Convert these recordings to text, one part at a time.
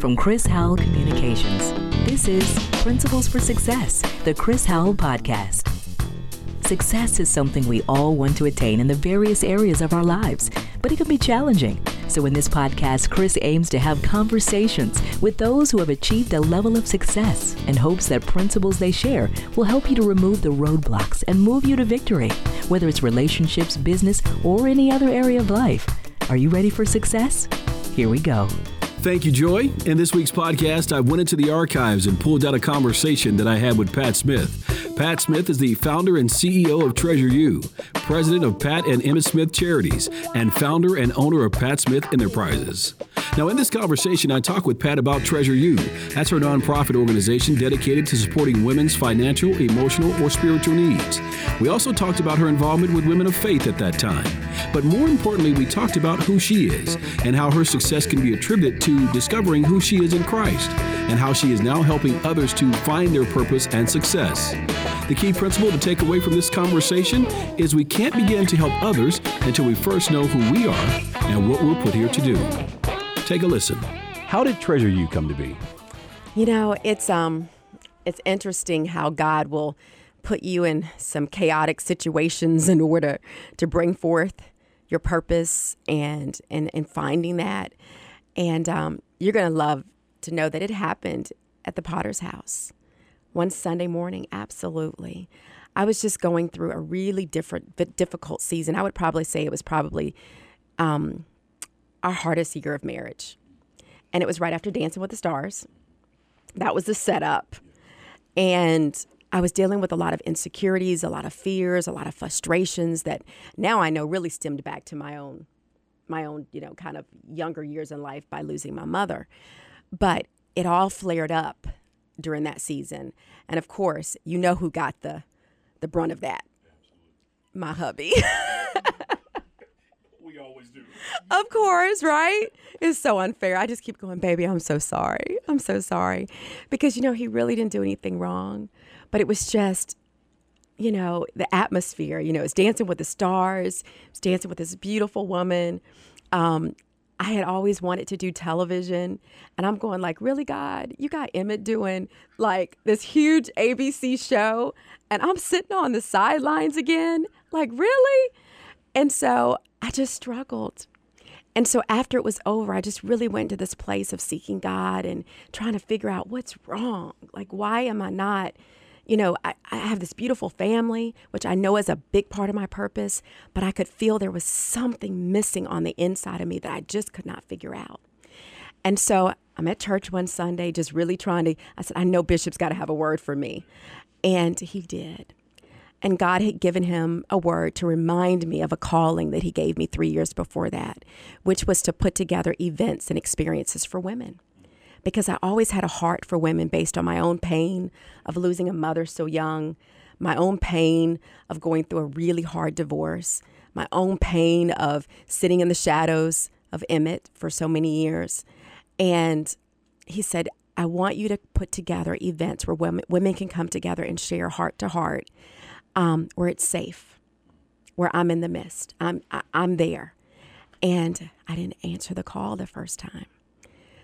From Chris Howell Communications, this is Principles for Success, the Chris Howell Podcast. Success is something we all want to attain in the various areas of our lives, but it can be challenging. So, in this podcast, Chris aims to have conversations with those who have achieved a level of success and hopes that principles they share will help you to remove the roadblocks and move you to victory, whether it's relationships, business, or any other area of life. Are you ready for success? Here we go. Thank you, Joy. In this week's podcast, I went into the archives and pulled out a conversation that I had with Pat Smith. Pat Smith is the founder and CEO of Treasure U, president of Pat and Emmitt Smith Charities, and founder and owner of Pat Smith Enterprises. Now, in this conversation, I talk with Pat about Treasure U. That's her nonprofit organization dedicated to supporting women's financial, emotional, or spiritual needs. We also talked about her involvement with women of faith at that time. But more importantly, we talked about who she is and how her success can be attributed to discovering who she is in Christ and how she is now helping others to find their purpose and success. The key principle to take away from this conversation is we can't begin to help others until we first know who we are and what we're put here to do. Take a listen. How did Treasure U come to be? You know, it's um it's interesting how God will put you in some chaotic situations in order to bring forth your purpose and and and finding that. And um, you're gonna love to know that it happened at the Potter's house one Sunday morning. Absolutely, I was just going through a really different, difficult season. I would probably say it was probably um, our hardest year of marriage. And it was right after Dancing with the Stars. That was the setup. And I was dealing with a lot of insecurities, a lot of fears, a lot of frustrations that now I know really stemmed back to my own my own, you know, kind of younger years in life by losing my mother. But it all flared up during that season. And of course, you know who got the the brunt of that. My hubby. always do. Of course, right? It's so unfair. I just keep going, baby, I'm so sorry. I'm so sorry. Because, you know, he really didn't do anything wrong. But it was just, you know, the atmosphere. You know, it's dancing with the stars, it's dancing with this beautiful woman. Um, I had always wanted to do television. And I'm going, like, really, God, you got Emmitt doing like this huge ABC show. And I'm sitting on the sidelines again. Like, really? And so I just struggled. And so after it was over, I just really went to this place of seeking God and trying to figure out what's wrong. Like, why am I not, you know, I, I have this beautiful family, which I know is a big part of my purpose, but I could feel there was something missing on the inside of me that I just could not figure out. And so I'm at church one Sunday, just really trying to, I said, I know Bishop's got to have a word for me. And he did. And God had given him a word to remind me of a calling that he gave me three years before that, which was to put together events and experiences for women. Because I always had a heart for women based on my own pain of losing a mother so young, my own pain of going through a really hard divorce, my own pain of sitting in the shadows of Emmitt for so many years. And he said, I want you to put together events where women, women can come together and share heart to heart um, where it's safe, where I'm in the midst. I'm I, am i am there, and I didn't answer the call the first time.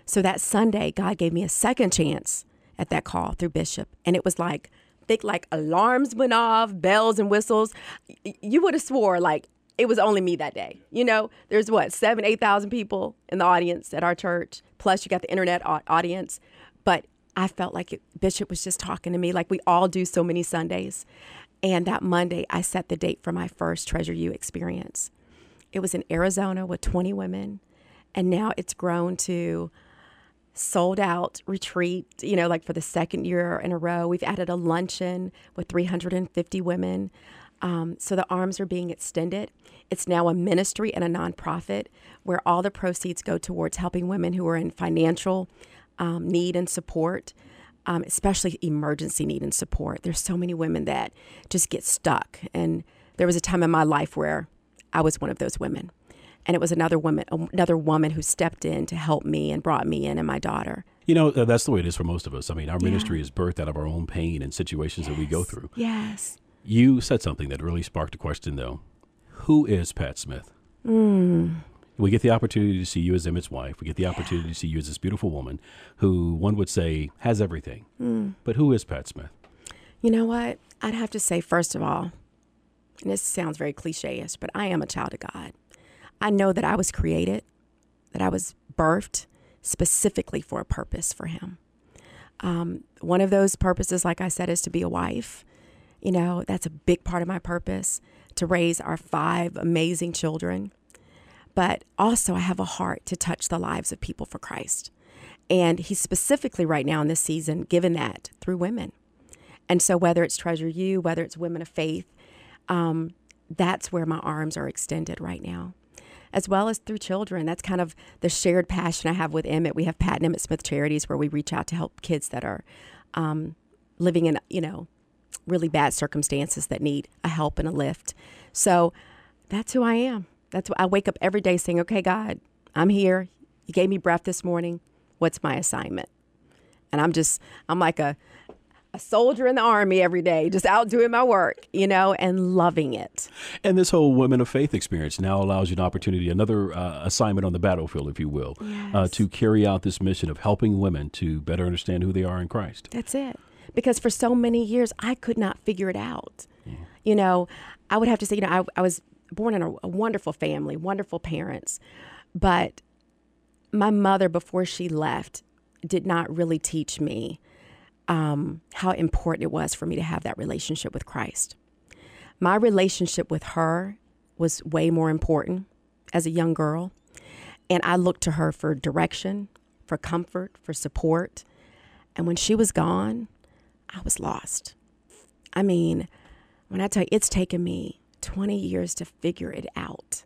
So that Sunday, God gave me a second chance at that call through Bishop, and it was like think like alarms went off, bells and whistles. You would have swore like it was only me that day. You know, there's what seven, eight thousand people in the audience at our church. Plus, you got the internet audience. But I felt like it, Bishop was just talking to me, like we all do so many Sundays. And that Monday, I set the date for my first Treasure U experience. It was in Arizona with 20 women. And now it's grown to sold out retreat, you know, like for the second year in a row. We've added a luncheon with 350 women. Um, so the arms are being extended. It's now a ministry and a nonprofit where all the proceeds go towards helping women who are in financial um, need and support um, especially emergency need and support. There's so many women that just get stuck. And there was a time in my life where I was one of those women. And it was another woman, another woman who stepped in to help me and brought me in and my daughter. You know, uh, that's the way it is for most of us. I mean, our yeah. ministry is birthed out of our own pain and situations yes. that we go through. Yes. You said something that really sparked a question, though. Who is Pat Smith? Mm. We get the opportunity to see you as Emmitt's wife. We get the opportunity to see you as this beautiful woman who one would say has everything. Mm. But who is Pat Smith? You know what? I'd have to say, first of all, and this sounds very cliche ish, but I am a child of God. I know that I was created, that I was birthed specifically for a purpose for Him. Um, one of those purposes, like I said, is to be a wife. You know, that's a big part of my purpose to raise our five amazing children. But also, I have a heart to touch the lives of people for Christ. And He's specifically right now in this season given that through women. And so, whether it's Treasure You, whether it's Women of Faith, um, that's where my arms are extended right now as well as through children. That's kind of the shared passion I have with Emmitt. We have Pat and Emmitt Smith Charities where we reach out to help kids that are um, living in, you know, really bad circumstances that need a help and a lift. So that's who I am. That's what I wake up every day saying, okay, God, I'm here. You gave me breath this morning. What's my assignment? And I'm just, I'm like a, a soldier in the army every day, just out doing my work, you know, and loving it. And this whole Women of Faith experience now allows you an opportunity, another uh, assignment on the battlefield, if you will, uh, yes. uh, to carry out this mission of helping women to better understand who they are in Christ. That's it. Because for so many years, I could not figure it out. Yeah. You know, I would have to say, you know, I, I was born in a, a wonderful family, wonderful parents, but my mother, before she left, did not really teach me um, how important it was for me to have that relationship with Christ. My relationship with her was way more important as a young girl. And I looked to her for direction, for comfort, for support. And when she was gone, I was lost. I mean, when I tell you, it's taken me 20 years to figure it out.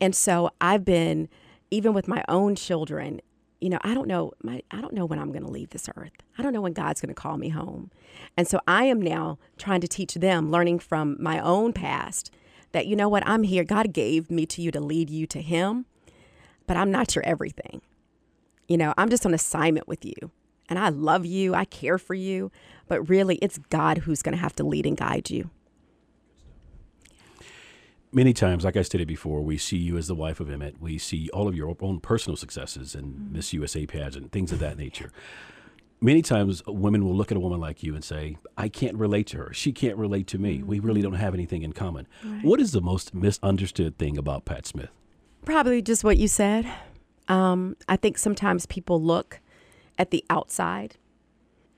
And so I've been, even with my own children, you know, I don't know my I don't know when I'm going to leave this earth. I don't know when God's going to call me home. And so I am now trying to teach them, learning from my own past, that you know what, I'm here. God gave me to you to lead you to him, but I'm not your everything. You know, I'm just on assignment with you. And I love you, I care for you, but really it's God who's going to have to lead and guide you many times, like I stated before, we see you as the wife of Emmitt. We see all of your own personal successes and mm-hmm. Miss USA pageant, things of that nature. Many times, women will look at a woman like you and say, I can't relate to her. She can't relate to me. Mm-hmm. We really don't have anything in common. Right. What is the most misunderstood thing about Pat Smith? Probably just what you said. Um, I think sometimes people look at the outside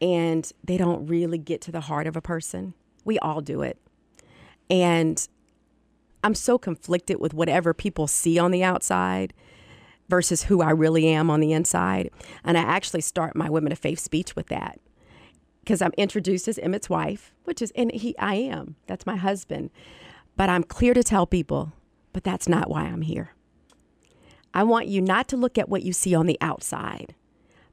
and they don't really get to the heart of a person. We all do it. And I'm so conflicted with whatever people see on the outside versus who I really am on the inside. And I actually start my Women of Faith speech with that because I'm introduced as Emmitt's wife, which is, and he, I am. That's my husband. But I'm clear to tell people, but that's not why I'm here. I want you not to look at what you see on the outside,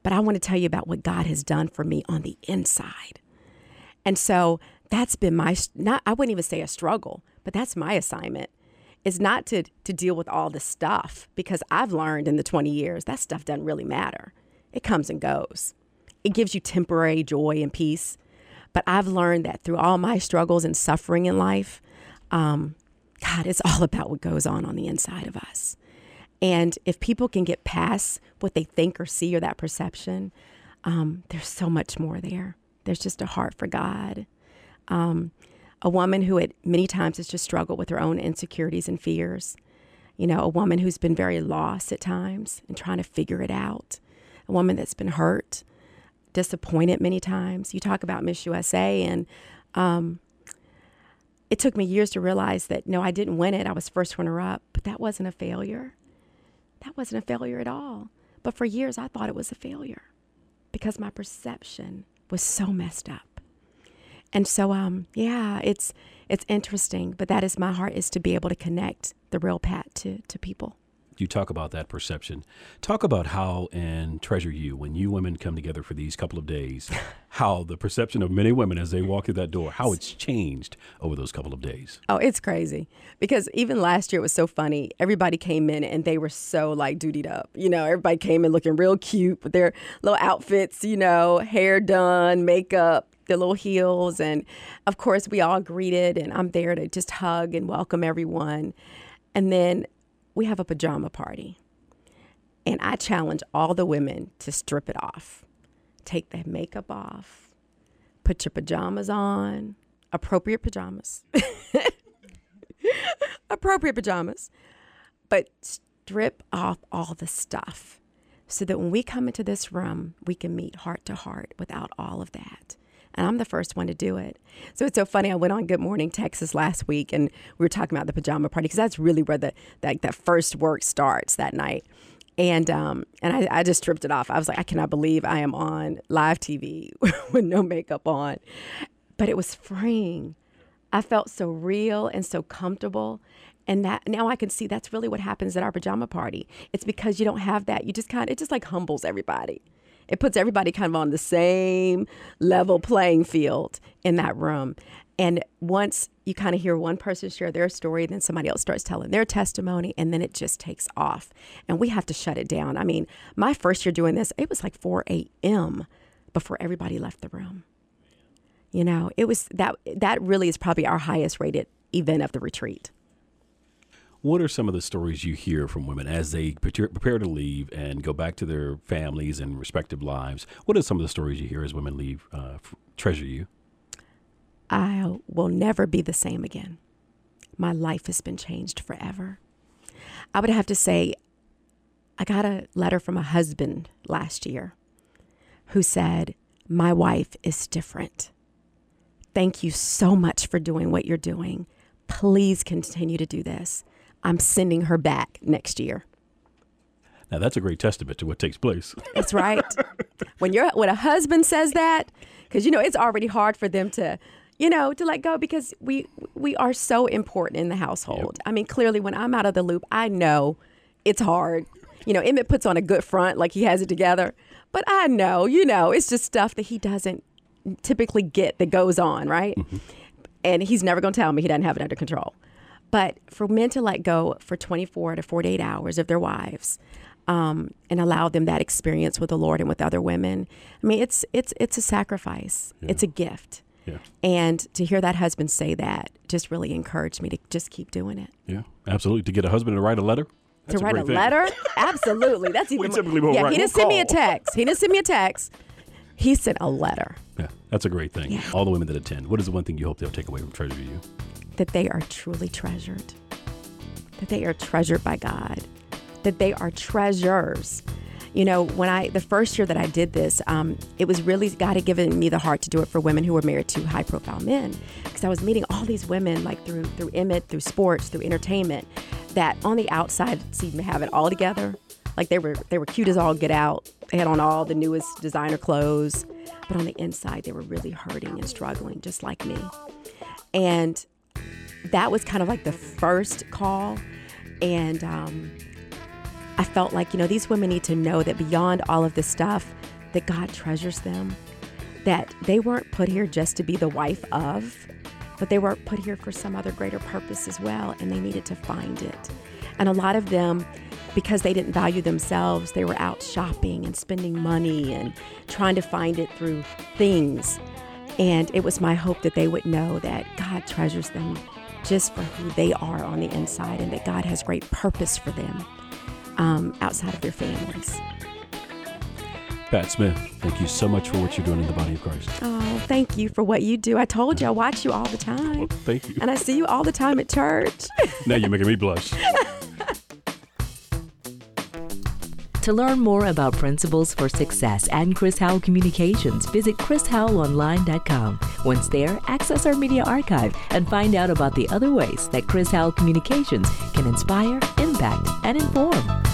but I want to tell you about what God has done for me on the inside. And so that's been my, not, I wouldn't even say a struggle, but that's my assignment is not to to deal with all the stuff because I've learned in the 20 years that stuff doesn't really matter. It comes and goes. It gives you temporary joy and peace. But I've learned that through all my struggles and suffering in life, um, God, it's all about what goes on on the inside of us. And if people can get past what they think or see or that perception, um, there's so much more there. There's just a heart for God. Um, a woman who had many times has just struggled with her own insecurities and fears. You know, a woman who's been very lost at times and trying to figure it out. A woman that's been hurt, disappointed many times. You talk about Miss USA, and um, it took me years to realize that no, I didn't win it. I was first runner up, but that wasn't a failure. That wasn't a failure at all. But for years, I thought it was a failure because my perception was so messed up. And so, um, yeah, it's it's interesting, but that is my heart is to be able to connect the real Pat to to people. You talk about that perception. Talk about how and Treasure You, when you women come together for these couple of days, how the perception of many women as they walk through that door, how it's changed over those couple of days. Oh, it's crazy. Because even last year it was so funny. Everybody came in and they were so like dutied up. You know, everybody came in looking real cute with their little outfits, you know, hair done, makeup, the little heels. And of course, we all greeted, and I'm there to just hug and welcome everyone. And then we have a pajama party. And I challenge all the women to strip it off. Take the makeup off, put your pajamas on, appropriate pajamas. appropriate pajamas. But strip off all the stuff so that when we come into this room, we can meet heart to heart without all of that. And I'm the first one to do it. So it's so funny. I went on Good Morning Texas last week and we were talking about the pajama party because that's really where the like that first work starts that night. And um, and I, I just stripped it off. I was like, I cannot believe I am on live TV with no makeup on. But it was freeing. I felt so real and so comfortable. And that now I can see that's really what happens at our pajama party. It's because you don't have that. You just kind of, it just like humbles everybody. It puts everybody kind of on the same level playing field in that room. And once you kind of hear one person share their story, then somebody else starts telling their testimony, and then it just takes off. And we have to shut it down. I mean, my first year doing this, it was like 4 a.m. before everybody left the room. You know, it was that that really is probably our highest rated event of the retreat. What are some of the stories you hear from women as they prepare to leave and go back to their families and respective lives? What are some of the stories you hear as women leave uh, Treasure You? I will never be the same again. My life has been changed forever. I would have to say, I got a letter from a husband last year who said, My wife is different. Thank you so much for doing what you're doing. Please continue to do this. I'm sending her back next year. Now that's a great testament to what takes place. That's right. when you're when a husband says that, because you know it's already hard for them to, you know, to let go because we we are so important in the household. Yep. I mean, clearly when I'm out of the loop, I know it's hard. You know, Emmitt puts on a good front like he has it together, but I know, you know, it's just stuff that he doesn't typically get that goes on, right? Mm-hmm. And he's never going to tell me he doesn't have it under control. But for men to let go for 24 to 48 hours of their wives um, and allow them that experience with the Lord and with other women, I mean, it's it's it's a sacrifice. Yeah. It's a gift. Yeah. And to hear that husband say that just really encouraged me to just keep doing it. Yeah, absolutely. To get a husband to write a letter. to write a, a letter? Absolutely. That's even. we typically won't yeah, write. He didn't we'll send me a text. He didn't send me a text. He sent a letter. Yeah, that's a great thing. Yeah. All the women that attend. What is the one thing you hope they'll take away from Treasure You? That they are truly treasured, that they are treasured by God, that they are treasures. You know, when I, the first year that I did this, um, it was really God had given me the heart to do it for women who were married to high profile men. Because I was meeting all these women, like through, through Emmitt, through sports, through entertainment, that on the outside seemed to have it all together. Like they were, they were cute as all get out. They had on all the newest designer clothes, but on the inside, they were really hurting and struggling, just like me. And that was kind of like the first call. And um, I felt like, you know, these women need to know that beyond all of this stuff, that God treasures them, that they weren't put here just to be the wife of, but they were put here for some other greater purpose as well, and they needed to find it. And a lot of them, because they didn't value themselves, they were out shopping and spending money and trying to find it through things. And it was my hope that they would know that God treasures them just for who they are on the inside and that God has great purpose for them um, outside of their families. Pat Smith, thank you so much for what you're doing in the body of Christ. Oh, thank you for what you do. I told you I watch you all the time. Well, thank you. And I see you all the time at church. now you're making me blush. To learn more about Principles for Success and Chris Howell Communications, visit chrishowellonline.com. Once there, access our media archive and find out about the other ways that Chris Howell Communications can inspire, impact, and inform.